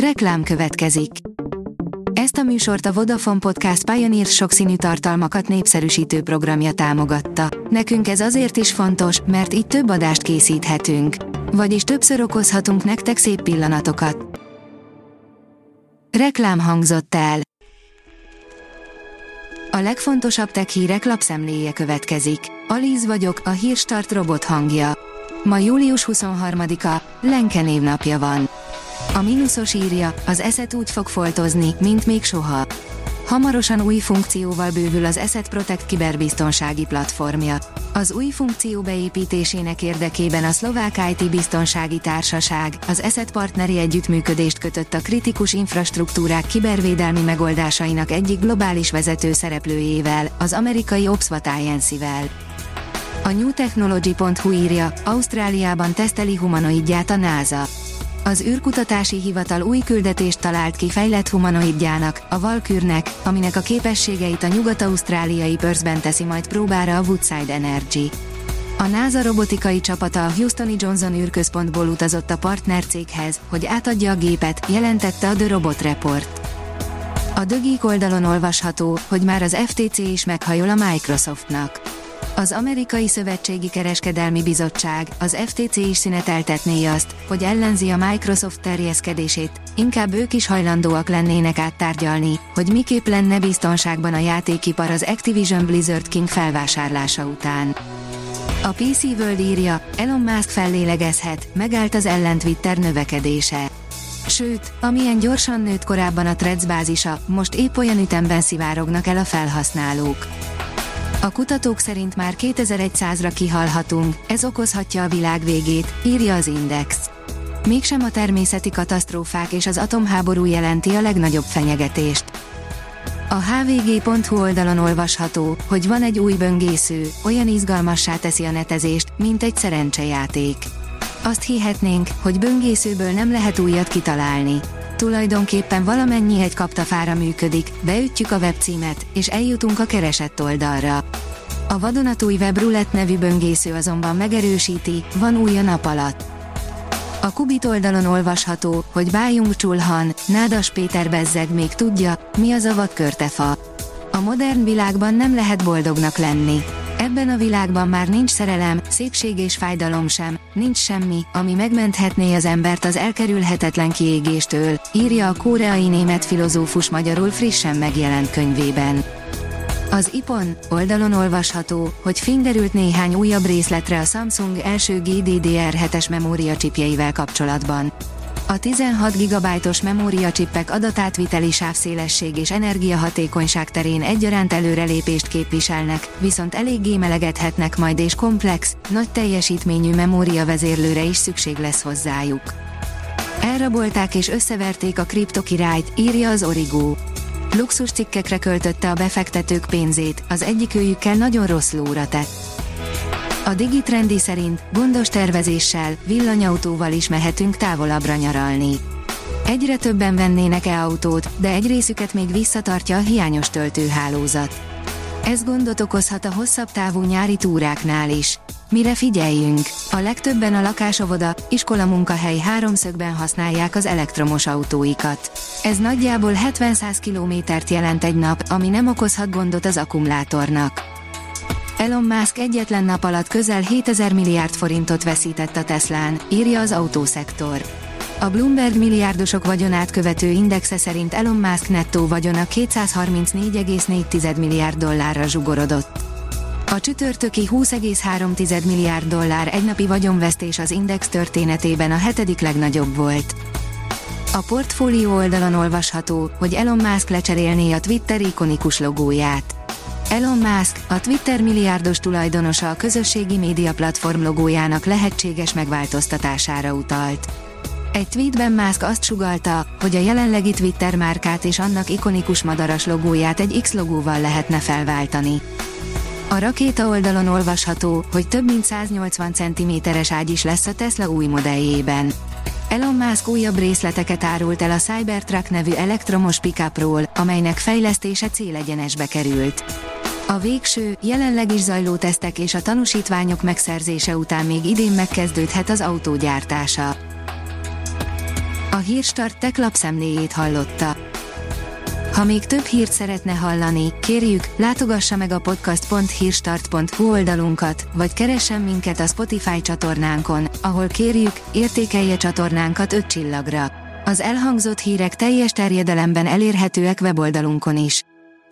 Reklám következik. Ezt a műsort a Vodafone Podcast Pioneer sokszínű tartalmakat népszerűsítő programja támogatta. Nekünk ez azért is fontos, mert így több adást készíthetünk. Vagyis többször okozhatunk nektek szép pillanatokat. Reklám hangzott el. A legfontosabb tech hírek lapszemléje következik. Alíz vagyok, a hírstart robot hangja. Ma július 23-a, Lenke névnapja van. A mínuszos írja, az eszet úgy fog foltozni, mint még soha. Hamarosan új funkcióval bővül az Asset Protect kiberbiztonsági platformja. Az új funkció beépítésének érdekében a szlovák IT biztonsági társaság, az Asset partneri együttműködést kötött a kritikus infrastruktúrák kibervédelmi megoldásainak egyik globális vezető szereplőjével, az amerikai Opswat Alliance-vel. A newtechnology.hu írja, Ausztráliában teszteli humanoidját a NASA. Az űrkutatási hivatal új küldetést talált ki fejlett humanoidjának, a Valkürnek, aminek a képességeit a nyugat-ausztráliai Perthben teszi majd próbára a Woodside Energy. A NASA robotikai csapata a Houstoni Johnson űrközpontból utazott a partnercéghez, hogy átadja a gépet, jelentette a The Robot Report. A Dögik oldalon olvasható, hogy már az FTC is meghajol a Microsoftnak. Az Amerikai Szövetségi Kereskedelmi Bizottság, az FTC is szüneteltetné azt, hogy ellenzi a Microsoft terjeszkedését, inkább ők is hajlandóak lennének áttárgyalni, hogy miképp lenne biztonságban a játékipar az Activision Blizzard King felvásárlása után. A PC World írja, Elon Musk fellélegezhet, megállt az ellen Twitter növekedése. Sőt, amilyen gyorsan nőtt korábban a Threads bázisa, most épp olyan ütemben szivárognak el a felhasználók. A kutatók szerint már 2100-ra kihalhatunk, ez okozhatja a világ végét, írja az Index. Mégsem a természeti katasztrófák és az atomháború jelenti a legnagyobb fenyegetést. A hvg.hu oldalon olvasható, hogy van egy új böngésző, olyan izgalmassá teszi a netezést, mint egy szerencsejáték. Azt hihetnénk, hogy böngészőből nem lehet újat kitalálni. Tulajdonképpen valamennyi egy kaptafára működik, beütjük a webcímet, és eljutunk a keresett oldalra. A vadonatúj webrulet nevű böngésző azonban megerősíti, van új a nap alatt. A Kubit oldalon olvasható, hogy Bájung Csulhan, Nádas Péter Bezzeg még tudja, mi az a vadkörtefa. A modern világban nem lehet boldognak lenni. Ebben a világban már nincs szerelem, szépség és fájdalom sem, nincs semmi, ami megmenthetné az embert az elkerülhetetlen kiégéstől, írja a koreai német filozófus magyarul frissen megjelent könyvében. Az IPON oldalon olvasható, hogy fényderült néhány újabb részletre a Samsung első GDDR7-es memóriacsipjeivel kapcsolatban. A 16 GB-os memóriacsippek adatátviteli sávszélesség és energiahatékonyság terén egyaránt előrelépést képviselnek, viszont eléggé melegedhetnek majd és komplex, nagy teljesítményű memória vezérlőre is szükség lesz hozzájuk. Elrabolták és összeverték a kriptokirályt, írja az Origo. Luxus cikkekre költötte a befektetők pénzét, az egyikőjükkel nagyon rossz lóra tett. A Digitrendi szerint gondos tervezéssel, villanyautóval is mehetünk távolabbra nyaralni. Egyre többen vennének e-autót, de egy részüket még visszatartja a hiányos töltőhálózat. Ez gondot okozhat a hosszabb távú nyári túráknál is. Mire figyeljünk? A legtöbben a lakásovoda, iskola munkahely háromszögben használják az elektromos autóikat. Ez nagyjából 70-100 kilométert jelent egy nap, ami nem okozhat gondot az akkumulátornak. Elon Musk egyetlen nap alatt közel 7000 milliárd forintot veszített a Teslán, írja az autószektor. A Bloomberg milliárdosok vagyonát követő indexe szerint Elon Musk nettó vagyona 234,4 milliárd dollárra zsugorodott. A csütörtöki 20,3 milliárd dollár egynapi vagyonvesztés az index történetében a hetedik legnagyobb volt. A portfólió oldalon olvasható, hogy Elon Musk lecserélné a Twitter ikonikus logóját. Elon Musk, a Twitter milliárdos tulajdonosa a közösségi média platform logójának lehetséges megváltoztatására utalt. Egy tweetben Musk azt sugalta, hogy a jelenlegi Twitter márkát és annak ikonikus madaras logóját egy X logóval lehetne felváltani. A rakéta oldalon olvasható, hogy több mint 180 cm-es ágy is lesz a Tesla új modelljében. Elon Musk újabb részleteket árult el a Cybertruck nevű elektromos pickupról, amelynek fejlesztése célegyenesbe került. A végső, jelenleg is zajló tesztek és a tanúsítványok megszerzése után még idén megkezdődhet az autógyártása. A Hírstart tech lapszemléjét hallotta. Ha még több hírt szeretne hallani, kérjük, látogassa meg a podcast.hírstart.hu oldalunkat, vagy keressen minket a Spotify csatornánkon, ahol kérjük, értékelje csatornánkat 5 csillagra. Az elhangzott hírek teljes terjedelemben elérhetőek weboldalunkon is.